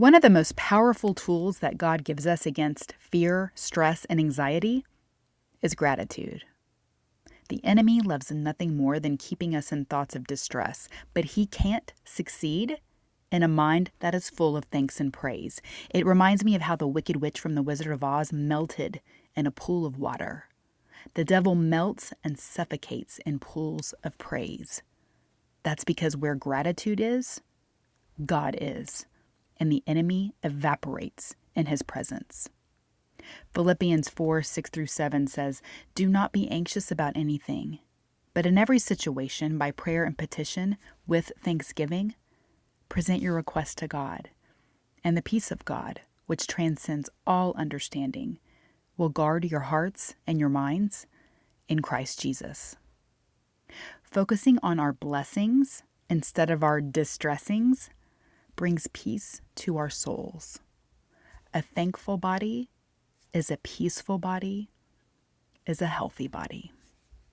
One of the most powerful tools that God gives us against fear, stress, and anxiety is gratitude. The enemy loves nothing more than keeping us in thoughts of distress, but he can't succeed in a mind that is full of thanks and praise. It reminds me of how the Wicked Witch from The Wizard of Oz melted in a pool of water. The devil melts and suffocates in pools of praise. That's because where gratitude is, God is and the enemy evaporates in his presence. Philippians 4 6 through 7 says, Do not be anxious about anything, but in every situation, by prayer and petition, with thanksgiving, present your request to God. And the peace of God, which transcends all understanding, will guard your hearts and your minds in Christ Jesus. Focusing on our blessings instead of our distressings brings peace to our souls. A thankful body is a peaceful body, is a healthy body.